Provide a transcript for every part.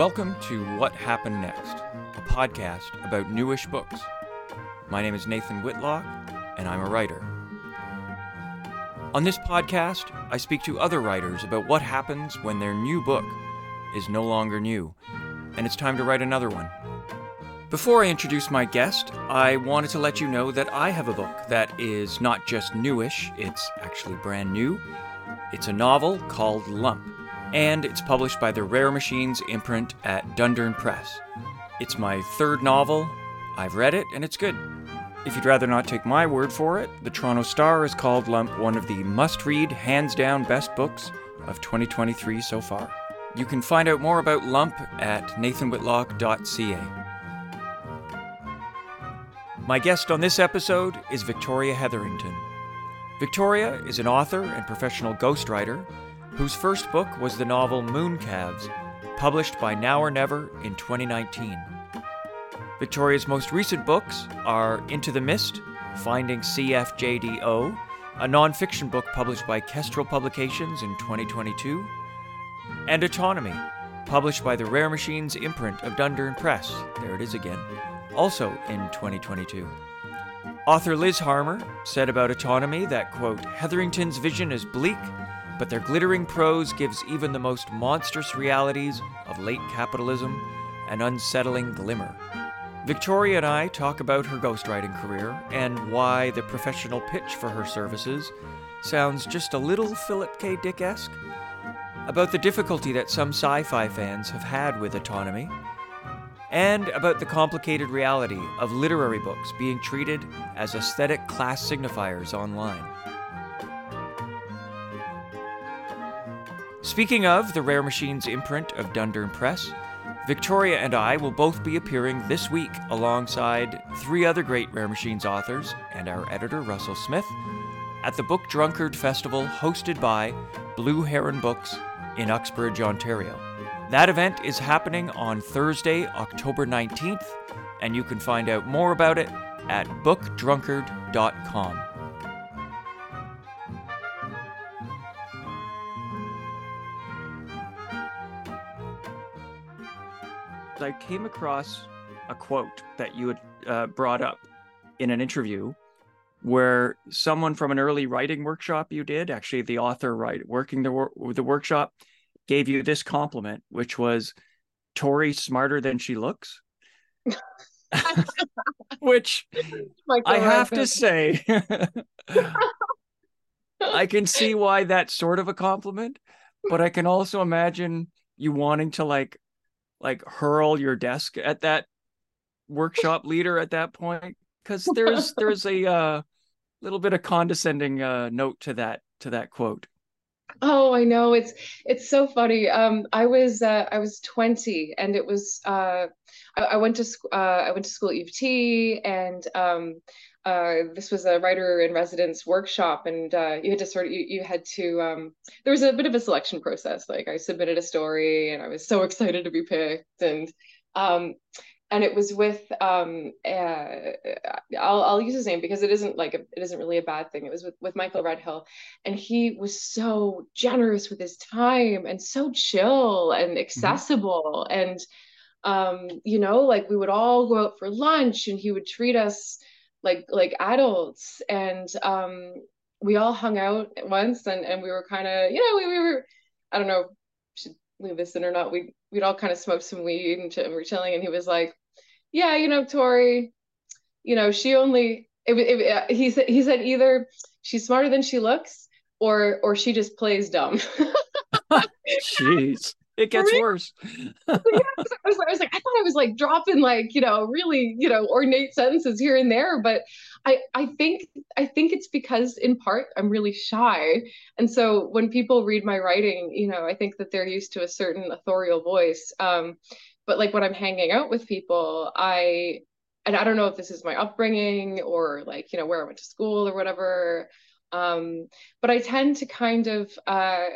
Welcome to What Happened Next, a podcast about newish books. My name is Nathan Whitlock, and I'm a writer. On this podcast, I speak to other writers about what happens when their new book is no longer new, and it's time to write another one. Before I introduce my guest, I wanted to let you know that I have a book that is not just newish, it's actually brand new. It's a novel called Lump and it's published by the Rare Machines imprint at Dundurn Press. It's my third novel. I've read it, and it's good. If you'd rather not take my word for it, the Toronto Star has called Lump one of the must read, hands down best books of 2023 so far. You can find out more about Lump at nathanwhitlock.ca. My guest on this episode is Victoria Hetherington. Victoria is an author and professional ghostwriter whose first book was the novel Mooncalves, published by Now or Never in 2019. Victoria's most recent books are Into the Mist, Finding CFJDO, a nonfiction book published by Kestrel Publications in 2022, and Autonomy, published by the Rare Machines imprint of Dundurn Press, there it is again, also in 2022. Author Liz Harmer said about Autonomy that, quote, Hetherington's vision is bleak but their glittering prose gives even the most monstrous realities of late capitalism an unsettling glimmer. Victoria and I talk about her ghostwriting career and why the professional pitch for her services sounds just a little Philip K. Dick esque, about the difficulty that some sci fi fans have had with autonomy, and about the complicated reality of literary books being treated as aesthetic class signifiers online. Speaking of the Rare Machines imprint of Dundurn Press, Victoria and I will both be appearing this week alongside three other great Rare Machines authors and our editor, Russell Smith, at the Book Drunkard Festival hosted by Blue Heron Books in Uxbridge, Ontario. That event is happening on Thursday, October 19th, and you can find out more about it at bookdrunkard.com. I came across a quote that you had uh, brought up in an interview where someone from an early writing workshop you did, actually the author right working the wor- the workshop, gave you this compliment, which was Tori smarter than she looks. which I have to say, I can see why that's sort of a compliment, but I can also imagine you wanting to like like hurl your desk at that workshop leader at that point? Because there's there's a uh, little bit of condescending uh, note to that to that quote. Oh i know. It's it's so funny. Um i was uh, i was 20 and it was uh i, I went to uh, i went to school at u of t and um uh, this was a writer in residence workshop and uh, you had to sort of you, you had to um, there was a bit of a selection process like i submitted a story and i was so excited to be picked and um, and it was with um, uh, I'll, I'll use his name because it isn't like a, it isn't really a bad thing it was with, with michael redhill and he was so generous with his time and so chill and mm-hmm. accessible mm-hmm. and um, you know like we would all go out for lunch and he would treat us like like adults. And um we all hung out once and and we were kind of you know we, we were i don't know should leave this in or not we we'd all kind of smoked some weed and, ch- and we're chilling. And he was like yeah you know tori you know she only it, it, uh, he said he said either she's smarter than she looks or or she just plays dumb. Jeez it gets worse. yeah, I, was, I was like, I thought I was like dropping like, you know, really, you know, ornate sentences here and there. But I, I think, I think it's because in part I'm really shy. And so when people read my writing, you know, I think that they're used to a certain authorial voice. Um, but like when I'm hanging out with people, I, and I don't know if this is my upbringing or like, you know, where I went to school or whatever. Um, but I tend to kind of, uh,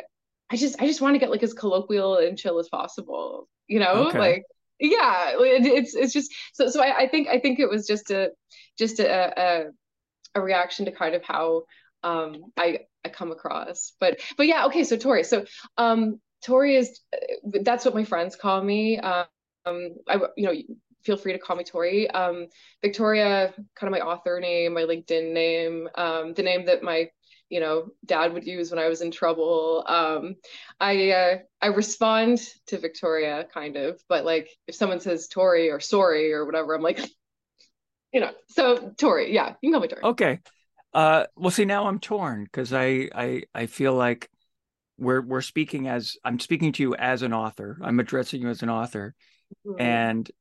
I just I just want to get like as colloquial and chill as possible, you know, okay. like yeah, it's it's just so so I, I think I think it was just a just a, a a reaction to kind of how um I I come across, but but yeah, okay, so Tori, so um Tori is that's what my friends call me. Um, I you know feel free to call me Tori. Um, Victoria, kind of my author name, my LinkedIn name, um, the name that my you know dad would use when I was in trouble. Um, I uh, I respond to Victoria kind of, but like if someone says Tori or sorry or whatever, I'm like, you know. So Tori, yeah, you can call me Tori. Okay. Uh, well, see, now I'm torn because I I I feel like we're we're speaking as I'm speaking to you as an author. I'm addressing you as an author, mm-hmm. and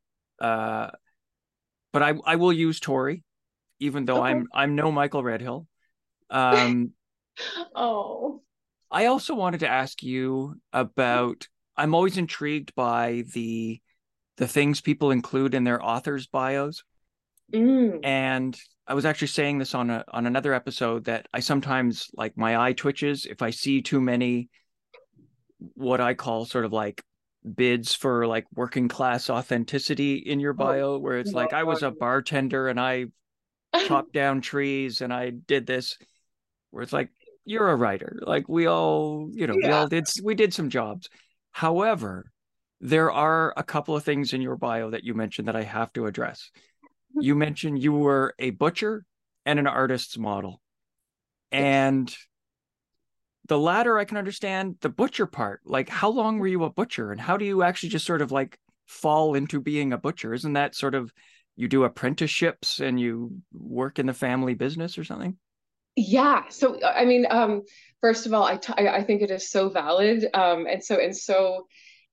uh, but I I will use Tori, even though okay. I'm I'm no Michael Redhill. Um, oh. I also wanted to ask you about. I'm always intrigued by the the things people include in their authors' bios, mm. and I was actually saying this on a on another episode that I sometimes like my eye twitches if I see too many what I call sort of like bids for like working class authenticity in your oh, bio where it's like I was a bartender and I chopped down trees and I did this where it's like you're a writer like we all you know yeah. we all did we did some jobs however there are a couple of things in your bio that you mentioned that I have to address mm-hmm. you mentioned you were a butcher and an artist's model and the latter I can understand. The butcher part, like how long were you a butcher, and how do you actually just sort of like fall into being a butcher? Isn't that sort of you do apprenticeships and you work in the family business or something? Yeah. So I mean, um, first of all, I, t- I think it is so valid, um, and so and so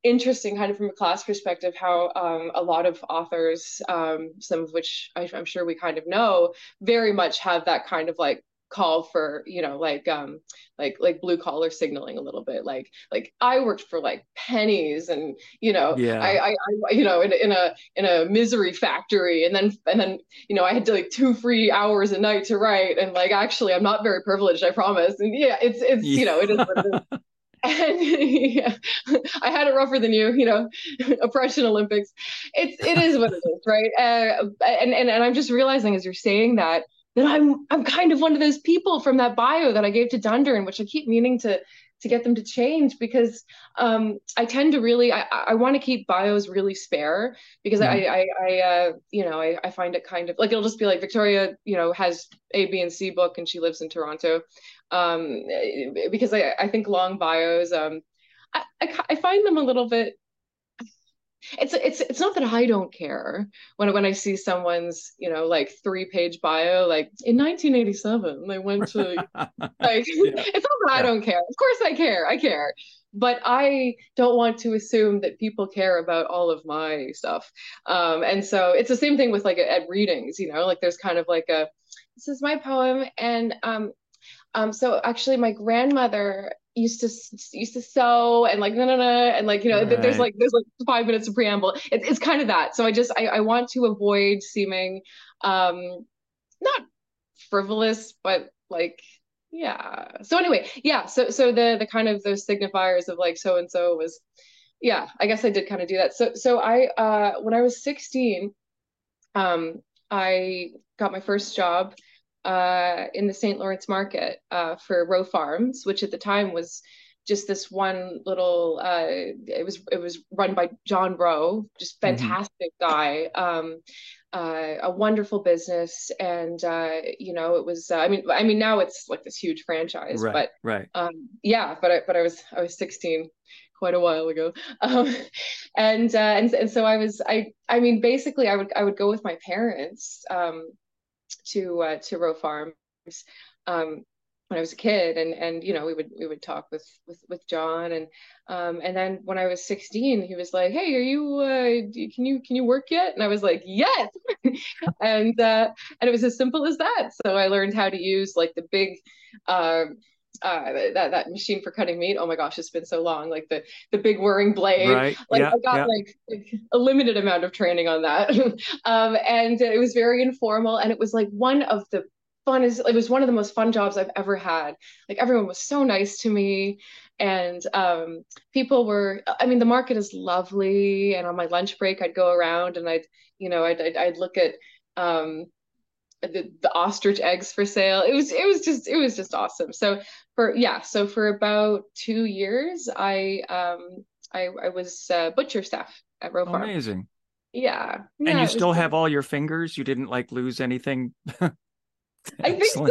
interesting kind of from a class perspective how um, a lot of authors um, some of which I, am sure we kind of know very much have that kind of like call for you know like um like like blue collar signaling a little bit like like i worked for like pennies and you know yeah I, I, I you know in, in a in a misery factory and then and then you know i had to like two free hours a night to write and like actually i'm not very privileged i promise and yeah it's it's yeah. you know it is what it is and yeah, I had it rougher than you, you know, oppression Olympics. It's it is what it is, right? Uh, and and and I'm just realizing as you're saying that that I'm I'm kind of one of those people from that bio that I gave to Dundurn, in which I keep meaning to to get them to change because um, I tend to really I, I want to keep bios really spare because mm. I I, I uh, you know I, I find it kind of like it'll just be like Victoria you know has A B and C book and she lives in Toronto um, because I I think long bios um I, I, I find them a little bit it's it's it's not that I don't care when when I see someone's you know like three page bio like in 1987 they went to like yeah. it's not that yeah. I don't care of course I care I care but I don't want to assume that people care about all of my stuff um, and so it's the same thing with like at readings you know like there's kind of like a this is my poem and um um so actually my grandmother used to used to sew and like no no no and like you know right. there's like there's like five minutes of preamble. It, it's kind of that. So i just I, I want to avoid seeming um not frivolous but like yeah. So anyway yeah. So so the the kind of those signifiers of like so and so was yeah i guess i did kind of do that. So so i uh when i was 16 um i got my first job uh, in the St. Lawrence market uh, for Rowe Farms, which at the time was just this one little. Uh, it was it was run by John Rowe, just mm-hmm. fantastic mm-hmm. guy. Um, uh, a wonderful business, and uh, you know it was. Uh, I mean, I mean now it's like this huge franchise, right, but right, um, yeah. But I, but I was I was 16 quite a while ago um, and uh, and and so I was I I mean basically I would I would go with my parents um, to uh, to Rowe Farms um, when I was a kid, and and you know we would we would talk with with with John, and um, and then when I was 16, he was like, "Hey, are you uh, can you can you work yet?" And I was like, "Yes," and uh, and it was as simple as that. So I learned how to use like the big. Uh, uh, that that machine for cutting meat. Oh my gosh, it's been so long. Like the the big whirring blade. Right. Like yeah, I got yeah. like, like, a limited amount of training on that, um, and it was very informal. And it was like one of the funnest. It was one of the most fun jobs I've ever had. Like everyone was so nice to me, and um, people were. I mean, the market is lovely. And on my lunch break, I'd go around and I'd you know I'd I'd, I'd look at um, the, the ostrich eggs for sale. It was it was just it was just awesome. So for yeah, so for about two years, I um I I was uh, butcher staff at Rowe Farm. Amazing. Yeah. And yeah, you was still have all your fingers. You didn't like lose anything. I think so.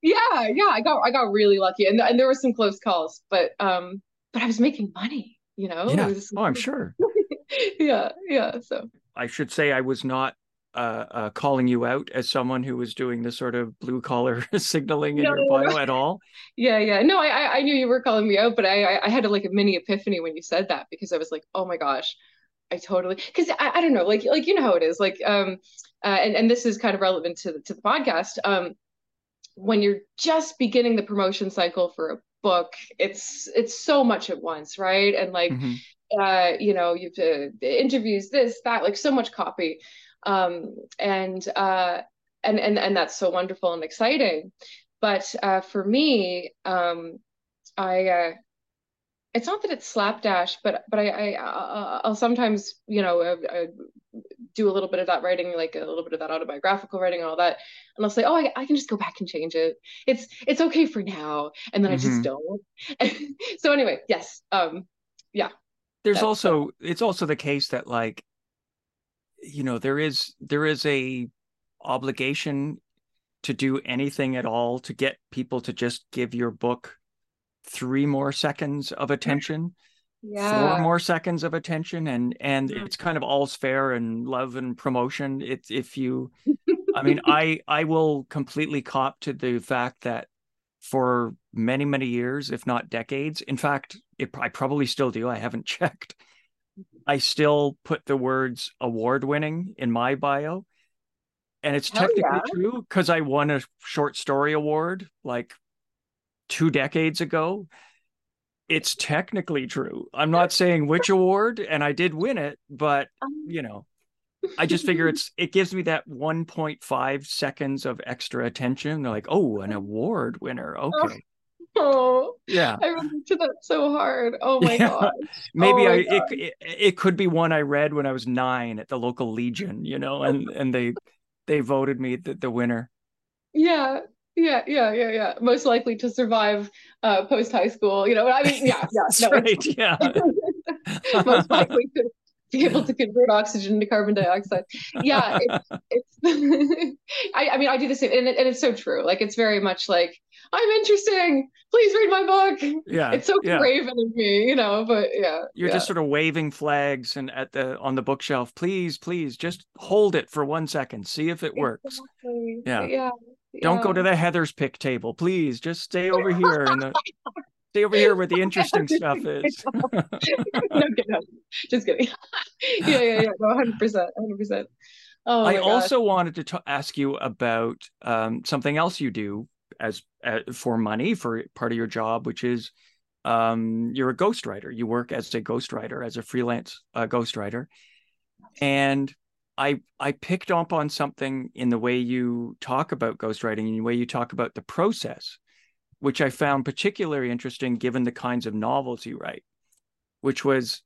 Yeah, yeah. I got I got really lucky, and and there were some close calls, but um, but I was making money. You know. Yeah. was- Oh, I'm sure. yeah, yeah. So I should say I was not uh, uh, calling you out as someone who was doing the sort of blue collar signaling in No, your bio at all. yeah, yeah. No, I I knew you were calling me out, but I I, had a, like a mini epiphany when you said that because I was like, oh my gosh, I totally because I, I don't know, like like you know how it is, like um, uh, and and this is kind of relevant to the, to the podcast. Um, when you're just beginning the promotion cycle for a book, it's it's so much at once, right? And like Mhm. uh, you know, you've uh, interviews, this, that, like so much copy, um, and uh, and and and that's so wonderful and exciting. But uh, for me, um, I uh, it's not that it's slapdash, but but I, I I'll I'll sometimes you know uh, uh, do a little bit of that writing, like a little bit of that autobiographical writing and all that, and I'll say, oh, I, I can just go back and change it. It's it's okay for now, and then I Mhm. just don't. so anyway, yes, um, yeah. There's also it's also the case that like you know there is there is a obligation to do anything at all to get people to just give your book three more seconds of attention yeah. four more seconds of attention and and it's kind of all's fair and love and promotion. It's if you i mean i i will completely cop to the fact that for many many years if not decades in fact it, i probably still do i haven't checked i still put the words award winning in my bio and it's Hell technically yeah. true because i won a short story award like two decades ago it's technically true. I'm not saying which award, and I did win it, but Um, you know, I just figure it's it gives me that 1.5 seconds of extra attention. They're like, oh, an award winner. Okay. Oh, Yeah. I relate to that so hard. Oh my Yeah. god. Maybe Oh my I God. it, it it could be one I read when I was nine at the local Legion, you know, and and they they voted me the, the winner. Yeah. Yeah, yeah, yeah, yeah. Most likely to survive uh post high school. You know, I mean, yeah, yeah. That's no, right. Yeah. most likely to be able to convert oxygen to carbon dioxide. Yeah, it's, it's I, I mean, I do the same, and, it, and it's so true. Like, it's very much like, I'm interesting. Please read my book. Yeah. It's so yeah. craven of me, you know. But yeah, You're yeah. just sort of waving flags and at the on the bookshelf. Please, please, just hold it for one second. See if it works. Exactly. Yeah. yeah. Don't go to the Heather's pick table, please. Just stay over here and the stay over here where the interesting stuff is. no. Just kidding. yeah, yeah, yeah. No, hundred percent, hundred percent. Oh I also wanted to t- ask you about um, something else you do as for money for part of your job, which is um, you're a ghostwriter. You work as a ghostwriter, as a freelance uh, ghostwriter, and I I picked up on something in the way you talk about ghostwriting and the way you talk about the process, which I found particularly interesting given the kinds of novels you write, which was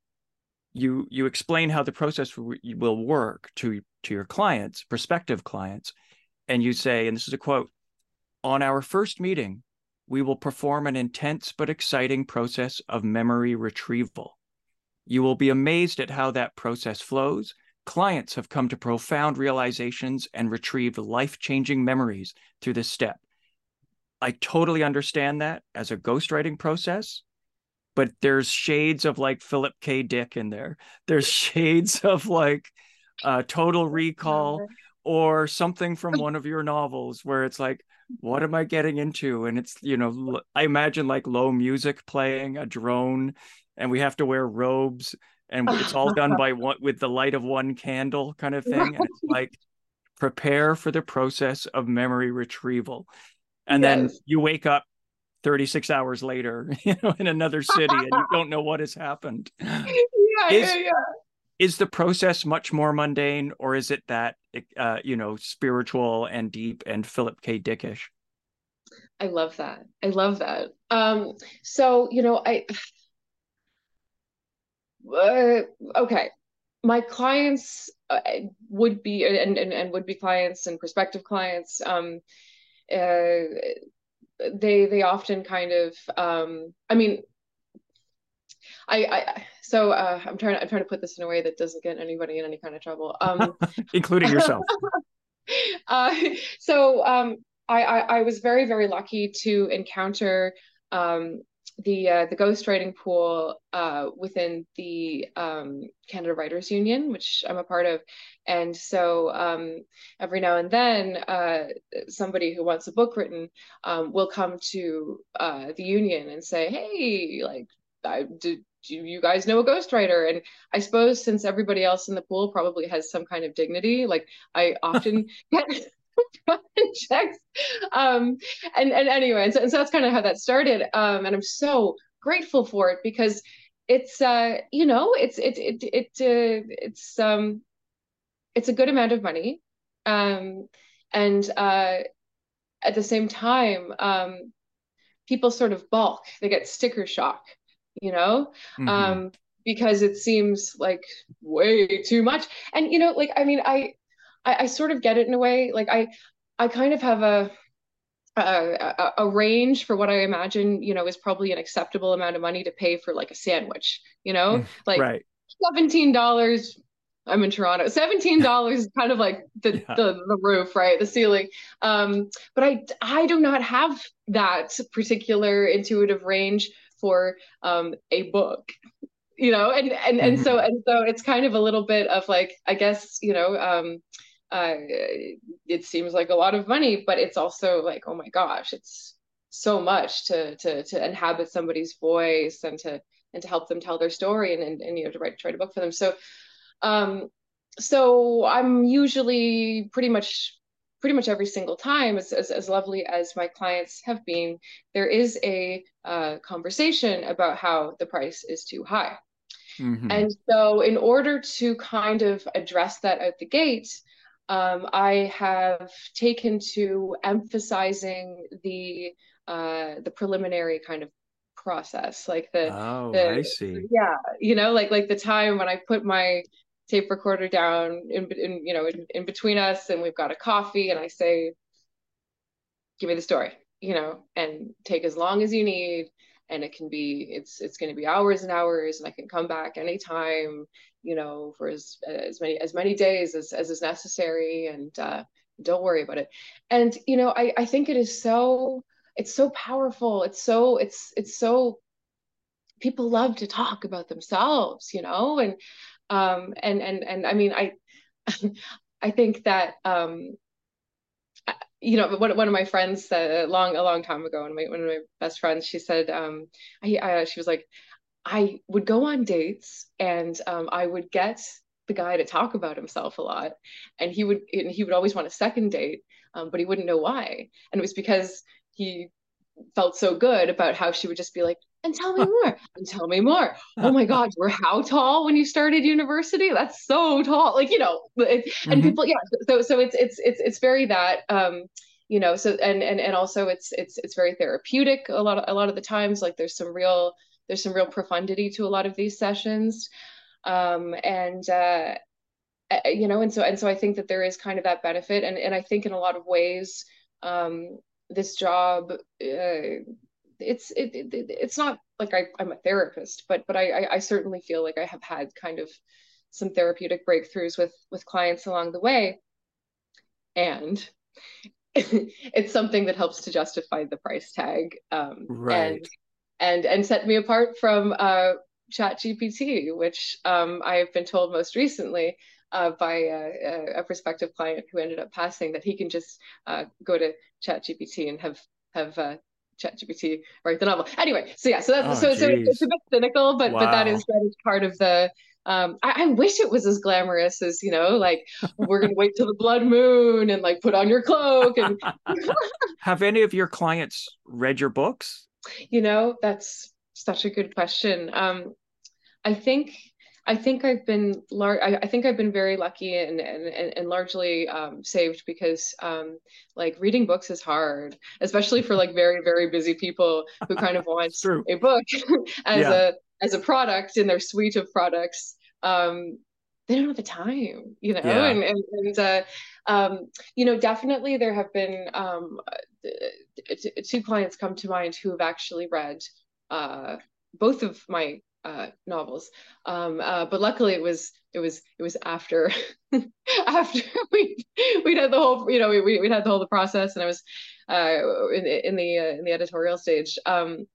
you you explain how the process w- will work to to your clients, prospective clients, and you say, and this is a quote, on our first meeting, we will perform an intense but exciting process of memory retrieval. You will be amazed at how that process flows. Clients have come to profound realizations and retrieved life changing memories through this step. I totally understand that as a ghostwriting process, but there's shades of like Philip K. Dick in there. There's shades of like uh, Total Recall or something from one of your novels where it's like, what am I getting into? And it's, you know, I imagine like low music playing, a drone, and we have to wear robes, and it's all done by one with the light of one candle kind of thing. And it's like, prepare for the process of memory retrieval. And then you wake up 36 hours later, you know, in another city and you don't know what has happened. Yeah, Is- yeah, yeah. Is the process much more mundane or is it that, uh, you know, spiritual and deep and Philip K. Dickish? I love that. I love that. Um, so, you know, I uh, okay. My clients uh, would be and, and and would be clients and prospective clients um uh, they they often kind of um i mean I, I so uh, I'm trying I'm trying to put this in a way that doesn't get anybody in any kind of trouble, um, including yourself. uh, so um, I, I, I was very very lucky to encounter um, the uh, the ghostwriting pool uh, within the um, Canada Writers Union, which I'm a part of, and so um, every now and then, uh, somebody who wants a book written um, will come to uh, the union and say, "Hey, like, I, do, do you guys know a ghostwriter?" And I suppose since everybody else in the pool probably has some kind of dignity, like I often get checks. Um, and, and anyway, and so, and so that's kind of how that started. Um, and I'm so grateful for it because it's, uh, you know, it's, it, it, it, uh, it's, um, it's a good amount of money. Um, and, uh, at the same time, um, people sort of balk, they get sticker shock, you know? Mm-hmm. Um, because it seems like way too much. And, you know, like, I mean, I, I, I sort of get it in a way. Like I, I kind of have a, a, a, range for what I imagine, you know, is probably an acceptable amount of money to pay for like a sandwich, you know, mm, like right. $17. I'm in Toronto. $17 is kind of like the, yeah. the, the roof, right? The ceiling. Um, but I, I do not have that particular intuitive range for um, a book, you know, and, and, and so, mm-hmm. and so it's kind of a little bit of like, I guess, you know, um, uh, it seems like a lot of money, but it's also like, oh my gosh, it's so much to to to inhabit somebody's voice and to and to help them tell their story and and, and you know to write to write a book for them. So um so I'm usually pretty much pretty much every single time as, as, as lovely as my clients have been there is a uh, conversation about how the price is too high mm-hmm. and so in order to kind of address that out the gate um, I have taken to emphasizing the uh, the preliminary kind of process, like the oh, the, I see, yeah, you know, like like the time when I put my tape recorder down in, in you know in, in between us, and we've got a coffee, and I say, "Give me the story," you know, and take as long as you need. And it can be it's it's going to be hours and hours and i can come back anytime you know for as as many as many days as, as is necessary and uh, don't worry about it. And you know i i think it is so it's so powerful. It's so it's it's so people love to talk about themselves you know and um and and and i mean i i think that um you know, one, one of my friends said long a long time ago, and one of my best friends, she said, um, I, I she was like, I would go on dates and um, I would get the guy to talk about himself a lot, and he would and he would always want a second date, um, but he wouldn't know why, and it was because he felt so good about how she would just be like, and tell me more, and tell me more. Oh my God, you were how tall when you started university? That's so tall. Like, you know, it, and mm-hmm. people, yeah. So, so it's, it's, it's, it's very that, um, you know, so, and, and, and also it's, it's, it's very therapeutic a lot of, a lot of the times, like there's some real, there's some real profundity to a lot of these sessions. Um, and, uh, you know, and so, and so I think that there is kind of that benefit. And, and I think in a lot of ways, um, this job uh, it's it, it, it's not like I, i'm a therapist but but I, I certainly feel like i have had kind of some therapeutic breakthroughs with with clients along the way and it's something that helps to justify the price tag um, right. and and and set me apart from uh, chat gpt which um, i have been told most recently uh, by a, a, prospective client who ended up passing that he can just uh, go to ChatGPT and have have uh, ChatGPT write the novel. Anyway, so yeah, so that's oh, so, so it's a bit cynical, but wow. but that is that is part of the. Um, I, I, wish it was as glamorous as you know, like we're gonna wait till the blood moon and like put on your cloak and. have any of your clients read your books? You know, that's such a good question. Um, I think I think I've been lar- I, I, think I've been very lucky and and, and largely um, saved because um, like reading books is hard, especially for like very very busy people who kind of want a book as yeah. a as a product in their suite of products. Um, they don't have the time, you know, yeah. and and, and uh, um, you know, definitely there have been um, two clients come to mind who have actually read uh, both of my uh, novels. Um, uh, but luckily, it was it was it was after after we we'd had the whole you know we we had the whole the process, and I was uh, in in the uh, in the editorial stage. Um,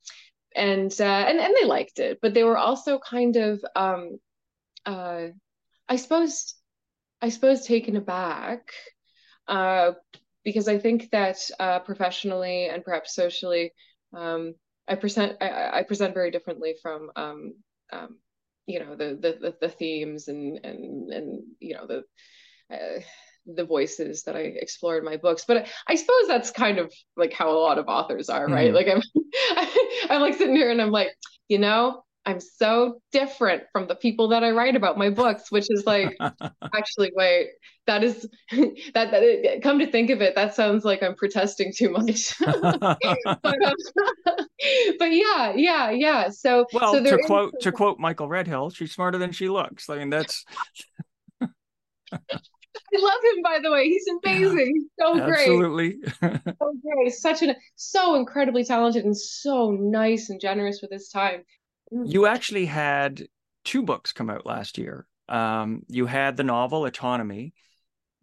and uh, and and they liked it, but they were also kind of um, uh, I suppose I suppose taken aback uh, because I think that uh, professionally and perhaps socially, um, I present I, I, present very differently from um, um, you know the, the the themes and and and you know the uh, the voices that I explore in my books. But I, I, suppose that's kind of like how a lot of authors are, right? Mm. Like I'm I'm like sitting here and I'm like, you know, I'm so different from the people that I write about my books, which is like, actually, wait, that is that, that, Come to think of it, that sounds like I'm protesting too much. but, um, but yeah, yeah, yeah. So, well, so to quote is- to quote Michael Redhill, she's smarter than she looks. I mean, that's. I love him, by the way. He's amazing. He's so great. Absolutely. so great. Such an so incredibly talented and so nice and generous with his time. You actually had two books come out last year. Um, you had the novel Autonomy,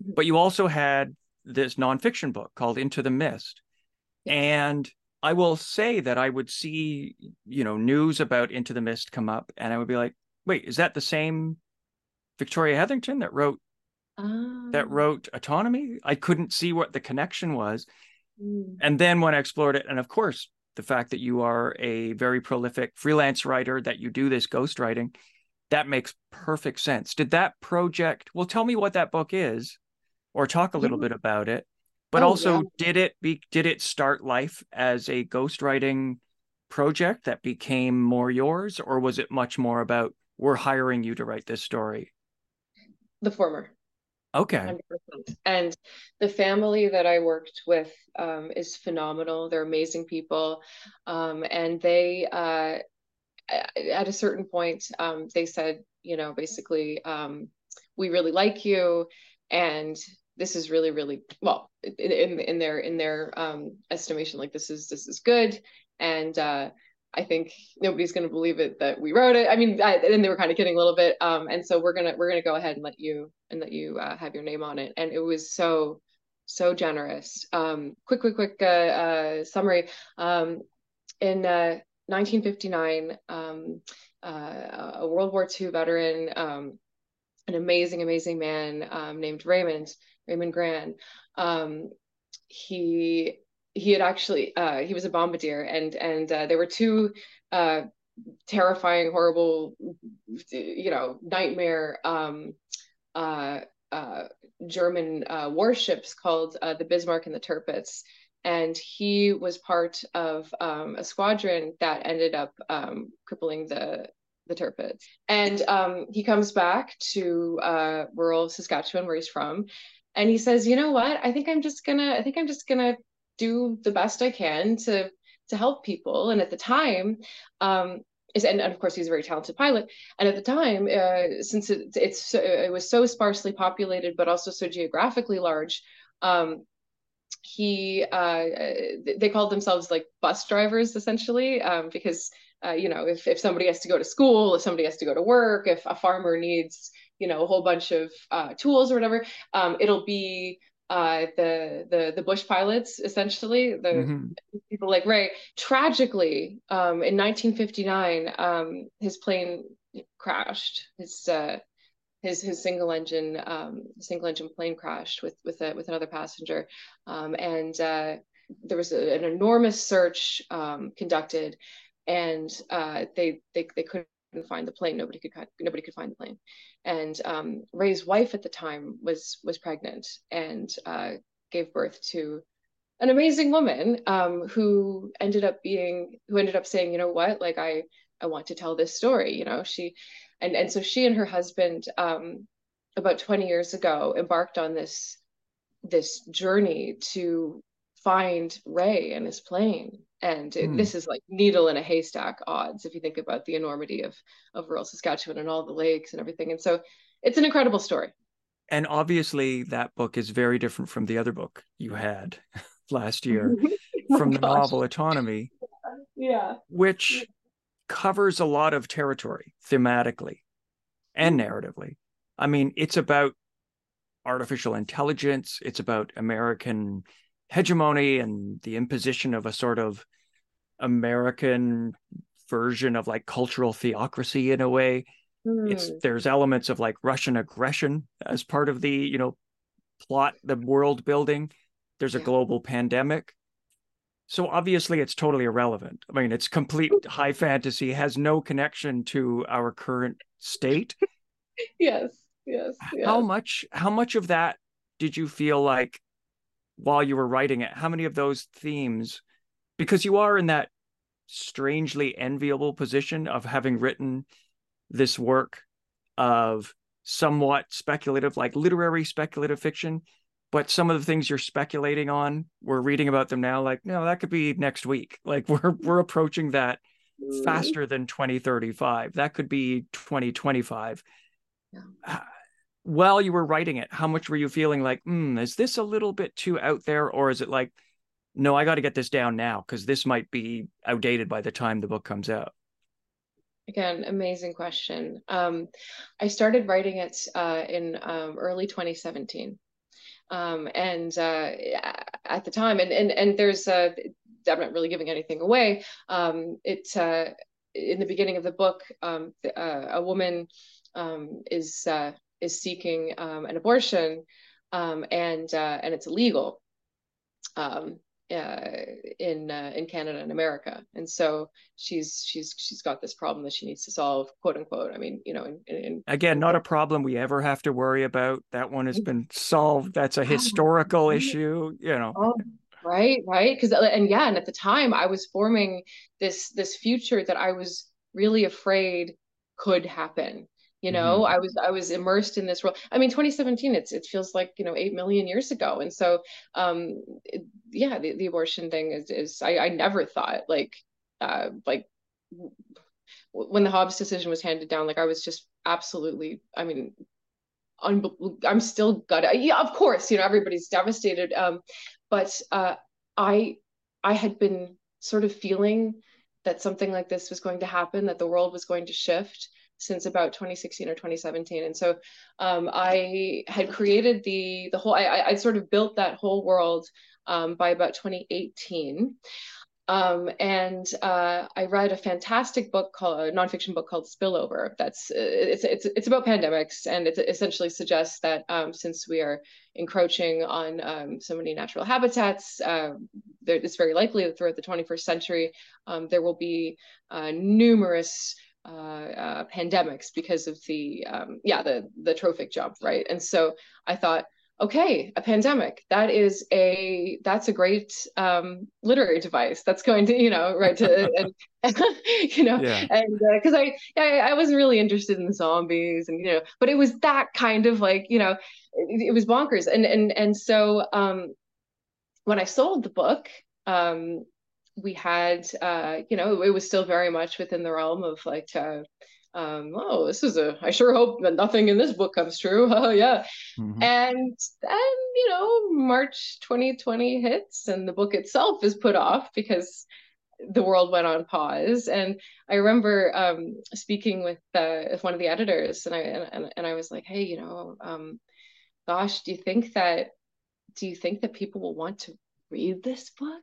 mm-hmm. but you also had this nonfiction book called Into the Mist. And I will say that I would see, you know, news about Into the Mist come up, and I would be like, "Wait, is that the same Victoria Hetherington that wrote that ah. wrote Autonomy?" I couldn't see what the connection was. Mm. And then when I explored it, and of course, the fact that you are a very prolific freelance writer, that you do this ghostwriting, that makes perfect sense. Did that project, well, tell me what that book is or talk a little yeah. bit about it. But oh, also, yeah. did it be did it start life as a ghostwriting project that became more yours, or was it much more about we're hiring you to write this story? The former. Okay. 100%. And the family that I worked with um, is phenomenal. They're amazing people. Um, and they, uh, at a certain point, um, they said, you know, basically, um, we really like you. And this is really, really well in, in their in their um, estimation. Like this is this is good, and uh, I think nobody's going to believe it that we wrote it. I mean, I, and they were kind of kidding a little bit. Um, and so we're gonna we're gonna go ahead and let you and let you uh, have your name on it. And it was so so generous. Um, quick, quick, quick uh, uh, summary. Um, in 1959, uh, um, uh, a World War II veteran, um, an amazing, amazing man um, named Raymond Raymond Gran. Um, he he had actually uh, he was a bombardier and and uh, there were two uh, terrifying horrible you know nightmare um, uh, uh, german uh, warships called the bismarck and the tirpitz and he was part of um, a squadron that ended up um, crippling the the Tirpitz. And um, he comes back to rural Saskatchewan, where he's from, and he says, "You know what? I think I'm just gonna. I think I'm just gonna do the best I can to to help people. And at the time, um, is and, and of course he's a very talented pilot. And at the time, uh, since it, it's it was so sparsely populated, but also so geographically large, um, he uh, they called themselves like bus drivers essentially um, because uh, you know if if somebody has to go to school, if somebody has to go to work, if a farmer needs you know a whole bunch of uh, tools or whatever, um, it'll be uh, the the the bush pilots essentially the mm-hmm. people like Ray tragically um, in 1959 um, his plane crashed his uh, his his single engine um, single engine plane crashed with with a, with another passenger um, and uh, there was a, an enormous search um, conducted and uh, they they they couldn't find the plane. Nobody could nobody could find the plane. And um, Ray's wife at the time was was pregnant and uh, gave birth to an amazing woman um, who ended up being who ended up saying, you know what, like I I want to tell this story. You know, she and and so she and her husband um, about 20 years ago embarked on this this journey to find Ray and his plane and mm. this is like needle in a haystack odds if you think about the enormity of of rural saskatchewan and all the lakes and everything and so it's an incredible story. And obviously, that book is very different from the other book you had last year oh from the novel Autonomy. Yeah. Which covers a lot of territory thematically and mm. narratively. I mean, it's about artificial intelligence, it's about American hegemony and the imposition of a sort of American version of like cultural theocracy in a way. Mm. It's hmm. there's elements of like Russian aggression as part of the, you know, plot, the world building. There's a global pandemic. So obviously it's totally irrelevant. I mean, it's complete high fantasy, has no connection to our current state. yes, yes, yes. How much how much of that did you feel like while you were writing it? How many of those themes because you are in that strangely enviable position of having written this work of somewhat speculative like literary speculative fiction but some of the things you're speculating on we're reading about them now like no that could be next week like we're we're approaching that mm. faster than 2035 that could be 2025 yeah. While you were writing it how much were you feeling like mm, is this a little bit too out there or is it like no i got to get this down now because this might be outdated by the time the book comes out again amazing question um, i started writing it uh, in um, early 2017 um, and uh, at the time, and and and there's a, I'm not really giving anything away. Um, it uh, in the beginning of the book, um, uh, a woman um, is uh, is seeking um, an abortion, um, and uh, and it's illegal. Um, uh, in uh, in Canada and America, and so she's she's she's got this problem that she needs to solve, quote unquote. I mean, you know, in, in, again, not a problem we ever have to worry about. That one has been solved. That's a historical issue, you know. Oh, right, right. Because and yeah, and at the time, I was forming this this future that I was really afraid could happen you know mm-hmm. i was i was immersed in this role i mean 2017 it's it feels like you know 8 million years ago. And so um it, yeah the, the abortion thing is is i i never thought like uh like when the Dobbs decision was handed down like i was just absolutely i mean un- i'm still gutted. Yeah of course you know everybody's devastated. Um but uh i i had been sort of feeling that something like this was going to happen that the world was going to shift since about 2016 or 2017 and so um, i had created the the whole i i sort of built that whole world um, by about 2018 um, and uh, I read a fantastic book called a nonfiction book called Spillover. That's it's it's it's about pandemics, and it essentially suggests that um, since we are encroaching on um, so many natural habitats, uh, there, it's very likely that throughout the 21st century um, there will be uh, numerous uh, uh, pandemics because of the um, yeah the the trophic jump right and so i thought okay a pandemic that is a that's a great um, literary device that's going to you know right to and, you know yeah. and because uh, I, I, I wasn't really interested in zombies and you know but it was that kind of like you know it, it was bonkers and and and so um when i sold the book um we had uh, you know it was still very much within the realm of like uh, um, oh this is a i sure hope that nothing in this book comes true. Oh yeah. Mm-hmm. and then you know march 2020 hits and the book itself is put off because the world went on pause. And i remember um, speaking with uh, one of the editors and i and, and i was like hey you know um, gosh do you think that do you think that people will want to read this book?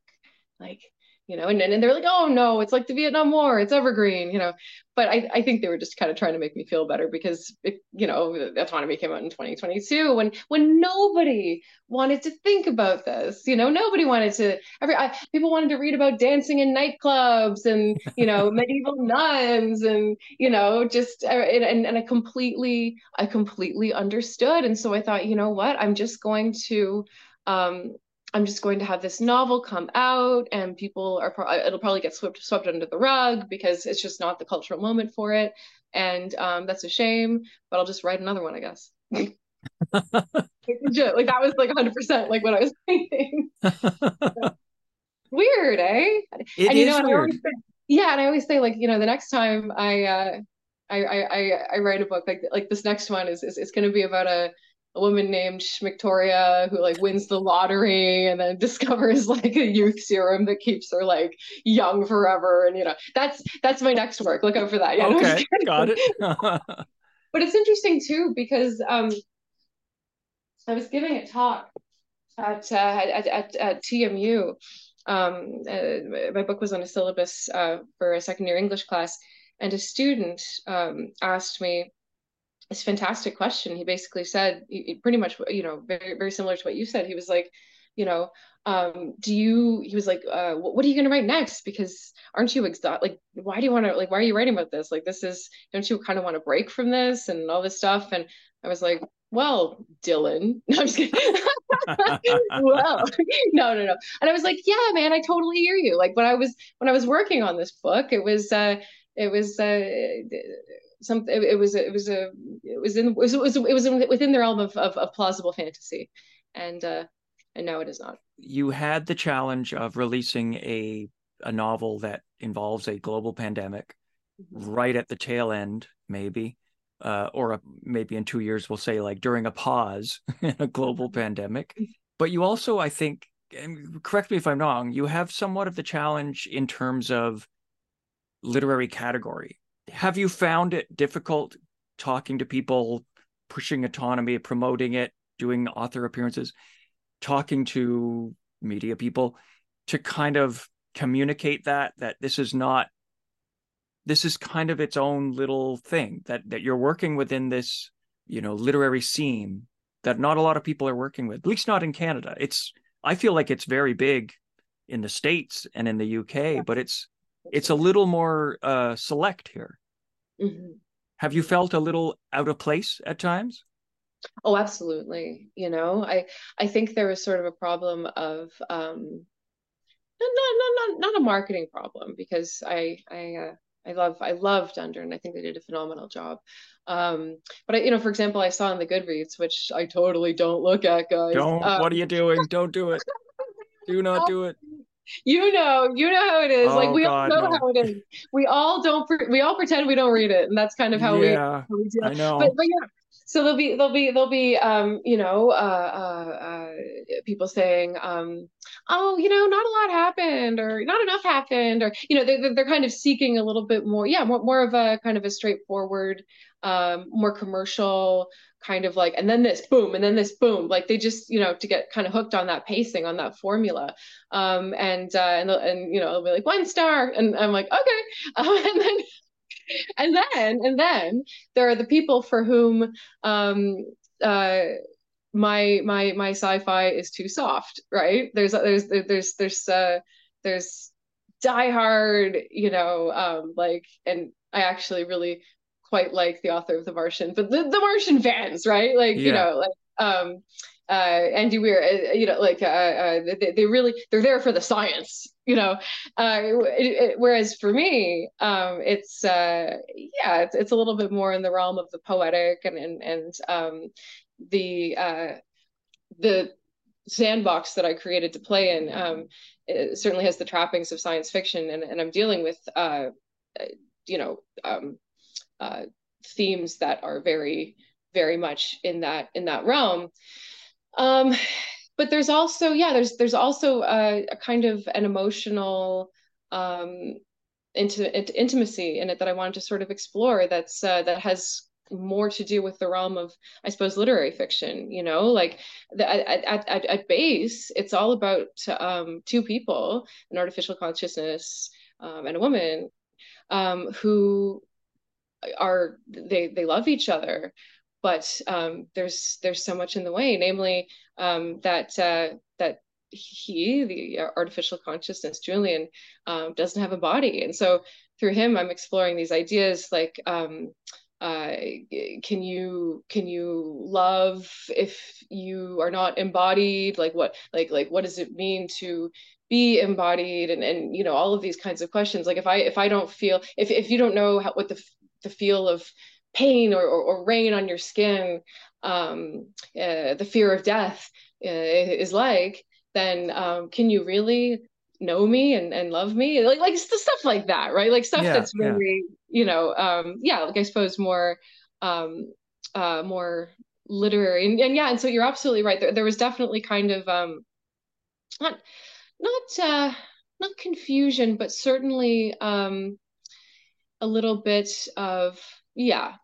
Like you know, and, and they're like, oh no, it's like the Vietnam War, it's evergreen, you know. But I, I think they were just kind of trying to make me feel better because it, you know, the autonomy came out in 2022 when when nobody wanted to think about this, you know, nobody wanted to every I, people wanted to read about dancing in nightclubs and you know medieval nuns and you know just uh, and, and I completely I completely understood. And so I thought, you know what, I'm just going to um, I'm just going to have this novel come out and people are pro- it'll probably get swept swept under the rug because it's just not the cultural moment for it. And um, that's a shame but I'll just write another one I guess. Like that was like 100% like what I was thinking. Weird eh? It and, you know, weird. say, yeah and I always say like you know the next time I uh I I I write a book like like this next one is is it's going to be about a a woman named Victoria who like wins the lottery and then discovers like a youth serum that keeps her like young forever and you know that's that's my next work. Look out for that. Yeah okay got it. but it's interesting too because um I was giving a talk at uh, at, at, at TMU um, uh, my book was on a syllabus uh, for a second year English class and a student um, asked me this fantastic question. He basically said, pretty much, you know, very very similar to what you said. He was like, you know, um, do you? He was like, uh, what are you going to write next? Because aren't you exhausted? Like, why do you want to? Like, why are you writing about this? Like, this is don't you kind of want to break from this and all this stuff? And I was like, well, Dylan. No, I'm just kidding. well, no, no, no. And I was like, yeah, man, I totally hear you. Like when I was when I was working on this book, it was uh it was uh some it, it was it was a it was in it was it was, it was within the realm of, of, of plausible fantasy. And uh and no it is not. You had the challenge of releasing a a novel that involves a global pandemic mm-hmm. right at the tail end maybe uh, or a, maybe in two years we'll say like during a pause in a global mm-hmm. pandemic. But you also i think and correct me if i'm wrong you have somewhat of the challenge in terms of literary category have you found it difficult talking to people, pushing autonomy, promoting it, doing author appearances, talking to media people to kind of communicate that that this is not this is kind of its own little thing that that you're working within this you know literary scene that not a lot of people are working with at least not in canada it's i feel like it's very big in the states and in the uk but it's it's a little more uh, select here. Mm-hmm. Have you felt a little out of place at times? Oh, absolutely. You know, I I think there was sort of a problem of um, not not not not a marketing problem because I I uh, I love I love Dundurn and I think they did a phenomenal job. Um, but I, you know, for example, I saw in the Goodreads, which I totally don't look at, guys. Don't. Um, what are you doing? Don't do it. Do not do it you know, you know how it is. Oh, like we God, all know no. how it is. We all don't. Pre- we all pretend we don't read it, and that's kind of how yeah, we. Yeah, I know. But, but yeah, so there'll be there'll be there'll be um you know uh, uh, uh people saying um oh you know not a lot happened or not enough happened or you know they they're kind of seeking a little bit more yeah more more of a kind of a straightforward um more commercial kind of like and then this boom and then this boom like they just you know to get kind of hooked on that pacing on that formula. Um and uh and, and you know it'll be like one star. And i'm like okay. Um, and then and then and then there are the people for whom um uh my my my sci-fi is too soft right? There's there's there's there's uh there's die hard you know um like and i actually really quite like the author of The Martian, but the, the Martian fans, right? Like, yeah. you know, like um uh Andy Weir, uh, you know, like uh, uh they, they really they're there for the science, you know. Uh it, it, whereas for me, um it's uh yeah, it's it's a little bit more in the realm of the poetic and and and um the uh the sandbox that I created to play in um, certainly has the trappings of science fiction, and, and I'm dealing with, uh, you know, um, uh, themes that are very very much in that in that realm. Um but there's also yeah there's there's also a, a kind of an emotional um into, intimacy in it that I wanted to sort of explore that's uh, that has more to do with the realm of i suppose literary fiction you know? Like the, at, at, at base it's all about um, two people an artificial consciousness um, and a woman um, who are they they love each other but um, there's there's so much in the way namely um, that uh, that he the artificial consciousness julian um, doesn't have a body. And so through him i'm exploring these ideas like um, uh, can you can you love if you are not embodied? Like what like like what does it mean to be embodied? And and you know all of these kinds of questions. Like if i if i don't feel if if you don't know how, what the the feel of pain or, or, or rain on your skin, um, uh, the fear of death uh, is like, then um, can you really know me and, and love me? Like like the stuff like that, right? Like stuff yeah, that's very you know, um, yeah, like I suppose more, um, uh, more literary, and, and yeah, and so you're absolutely right. There, there was definitely kind of um, not, not, uh, not confusion, but certainly um, a little bit of yeah,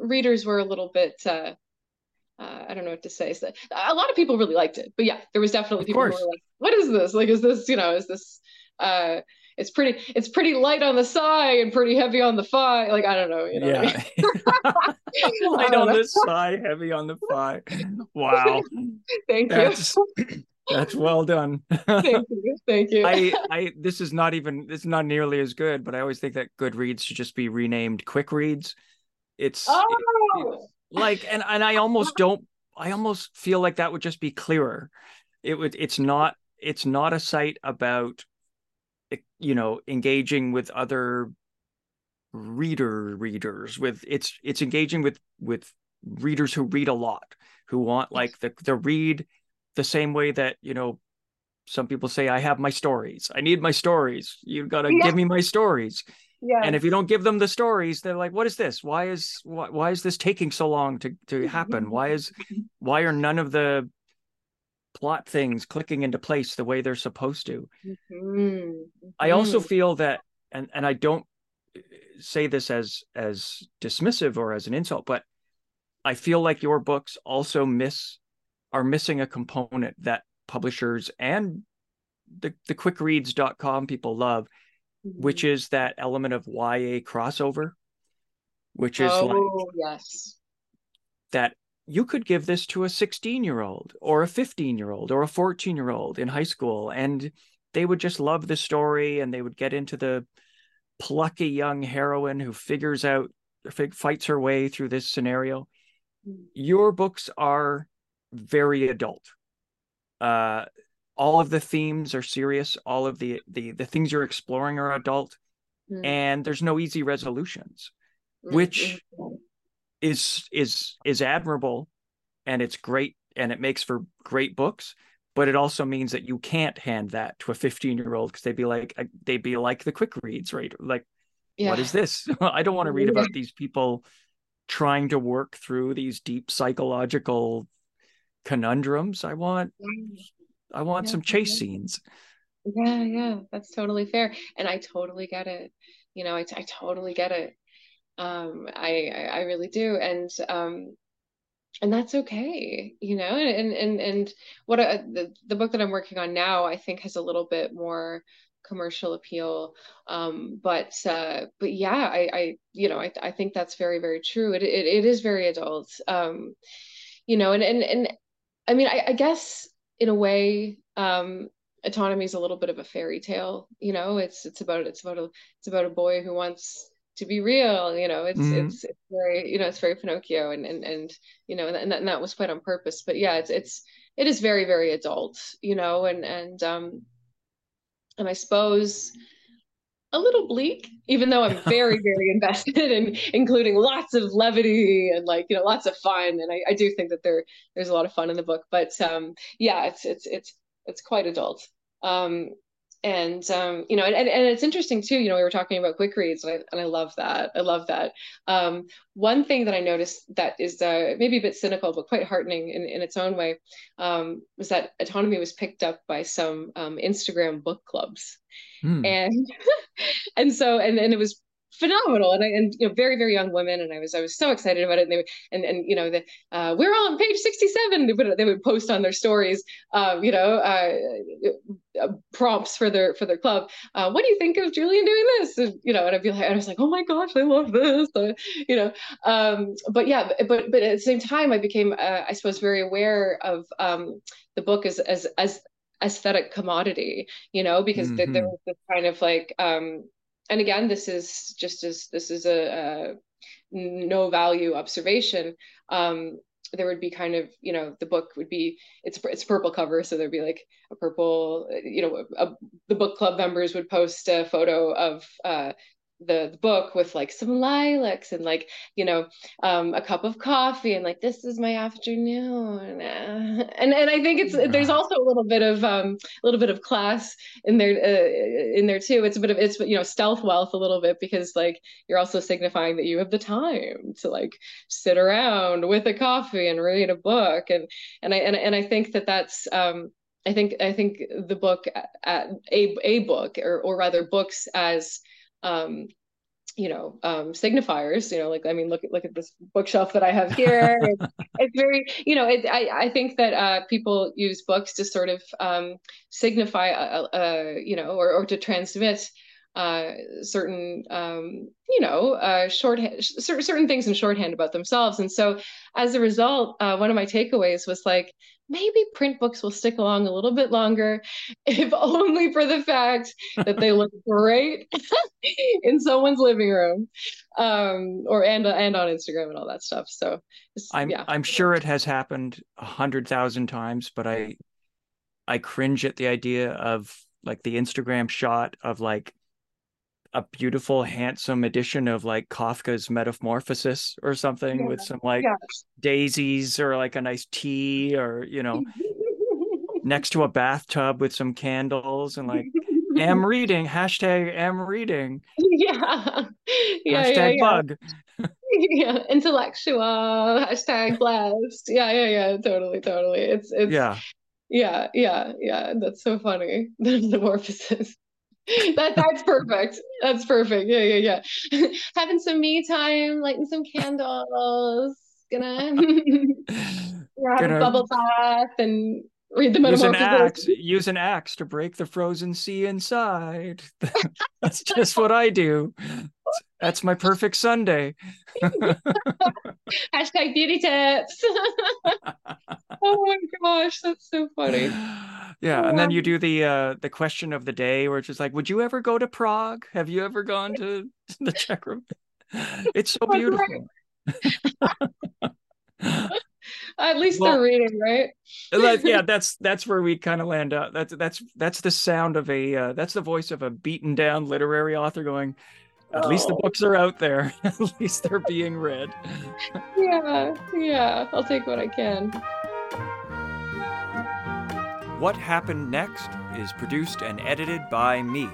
readers were a little bit. Uh, uh, I don't know what to say. So, a lot of people really liked it, but yeah, there was definitely of people course. who were like, "What is this? Like, is this you know, is this?" Uh, it's pretty it's pretty light on the sigh and pretty heavy on the fi like i don't know you know yeah I mean? light on know. the sigh heavy on the fi wow thank that's, you that's well done. Thank you thank you. I i this is not even it's not nearly as good but i always think that goodreads should just be renamed quick reads. It's oh! it, like and and i almost don't i almost feel like that would just be clearer. It would it's not it's not a site about you know engaging with other reader readers with it's it's engaging with with readers who read a lot who want like the the read the same way that you know some people say i have my stories. I need my stories. You've got to yeah. give me my stories. Yeah and if you don't give them the stories they're like what is this? Why is why, why is this taking so long to to happen? Why is why are none of the plot things clicking into place the way they're supposed to. Mm-hmm. I also feel that, and and I don't say this as as dismissive or as an insult, but I feel like your books also miss are missing a component that publishers and the the quickreads.com people love, mm-hmm. which is that element of YA crossover, which is oh, like yes. That you could give this to a 16 year old or a 15 year old or a 14 year old in high school and they would just love the story and they would get into the plucky young heroine who figures out fights her way through this scenario your books are very adult. Uh, all of the themes are serious. All of the the, the things you're exploring are adult. Mm. and there's no easy resolutions mm-hmm. which is is is admirable. And it's great. And it makes for great books. But it also means that you can't hand that to a 15 year old because they'd be like uh, they'd be like the quick reads right? Like yeah. what is this? I don't want to read about these people trying to work through these deep psychological conundrums i want. I want yeah. some chase scenes. Yeah yeah that's totally fair. And i totally get it. You know I, I totally get it. Um, I, I really do, and um, and that's okay, you know. And and and what I, the the book that I'm working on now, I think, has a little bit more commercial appeal. Um but uh but yeah i i you know i, I think that's very very true. It, it it is very adult. Um you know and and and i mean i, I guess in a way um autonomy is a little bit of a fairy tale you know it's it's about it's about a it's about a boy who wants to be real you know it's mm-hmm. it's it's very you know it's very pinocchio and and and you know and that, and that was quite on purpose but yeah it's it's it is very very adult you know and and um and i suppose a little bleak even though i'm very very invested in including lots of levity and like you know lots of fun. And i, I do think that there there's a lot of fun in the book. But um yeah it's it's it's it's quite adult. Um and um, you know, and, and, and it's interesting too. You know, we were talking about quick reads, and I, and I love that. I love that. Um, one thing that I noticed that is uh, maybe a bit cynical, but quite heartening in, in its own way, um, was that autonomy was picked up by some um, Instagram book clubs, mm. and and so and and it was phenomenal. And I, and you know very very young women. And I was I was so excited about it. And they would, and and you know the uh, we're all on page 67 they would they would post on their stories um, you know uh, uh, prompts for their for their club. Uh, what do you think of Julian doing this? And, you know and I'd be like and I was like oh my gosh I love this. Uh, you know um, but yeah but but at the same time I became uh, I suppose very aware of um, the book as as as aesthetic commodity you know because mm-hmm. there was this kind of like um and again, this is just as this is a, a no value observation. Um, there would be kind of you know the book would be it's it's purple cover so there'd be like a purple you know a, the book club members would post a photo of uh, the, the book with like some lilacs and like you know um, a cup of coffee and like this is my afternoon. And and I think it's there's also a little bit of um, a little bit of class in there uh, in there too. It's a bit of it's you know stealth wealth a little bit because like you're also signifying that you have the time to like sit around with a coffee and read a book. And and I and, and I think that that's um, I think I think the book a a book or or rather books as um, you know um, signifiers you know like i mean look at look at this bookshelf that i have here. It's, it's, very you know it, I, I think that uh, people use books to sort of um, signify a, a, you know or, or to transmit uh, certain um, you know uh, shorthand certain, certain things in shorthand about themselves. And so as a result uh, one of my takeaways was like maybe print books will stick along a little bit longer, if only for the fact that they look great in someone's living room, um, or and and on Instagram and all that stuff. So I'm yeah. I'm sure it has happened a hundred thousand times, but I I cringe at the idea of like the Instagram shot of like a beautiful, handsome edition of like Kafka's Metamorphosis or something yeah. with some like yeah. daisies or like a nice tea or, you know, next to a bathtub with some candles and like, am reading, hashtag am reading. Yeah. yeah hashtag yeah, bug. yeah. Intellectual, hashtag blessed. Yeah, yeah, yeah. Totally, totally. It's, it's, yeah. Yeah, yeah, yeah. That's so funny. The metamorphosis that that's perfect. That's perfect. Yeah, yeah, yeah. Having some me time, lighting some candles, gonna yeah, have a bubble bath and read the use an axe. Use an axe to break the frozen sea inside. that's just what I do. That's my perfect Sunday. Hashtag beauty tips. oh my gosh, that's so funny. Yeah, and then you do the uh the question of the day where it's just like, would you ever go to Prague? Have you ever gone to the Czech Republic? It's so beautiful. At least well, they're reading, right? that, yeah, that's that's where we kind of land up. That's that's that's the sound of a uh, that's the voice of a beaten down literary author going, at oh. least the oh. books are out there. At least they're being read. yeah, yeah. I'll take what I can. What Happened Next is produced and edited by me.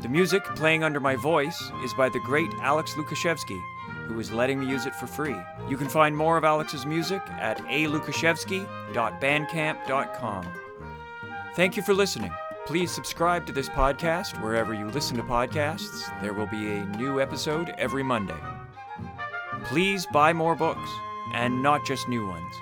The music playing under my voice is by the great Alex Lukashevsky, who is letting me use it for free. You can find more of Alex's music at alukashevsky.bandcamp.com. Thank you for listening. Please subscribe to this podcast wherever you listen to podcasts. There will be a new episode every Monday. Please buy more books, and not just new ones.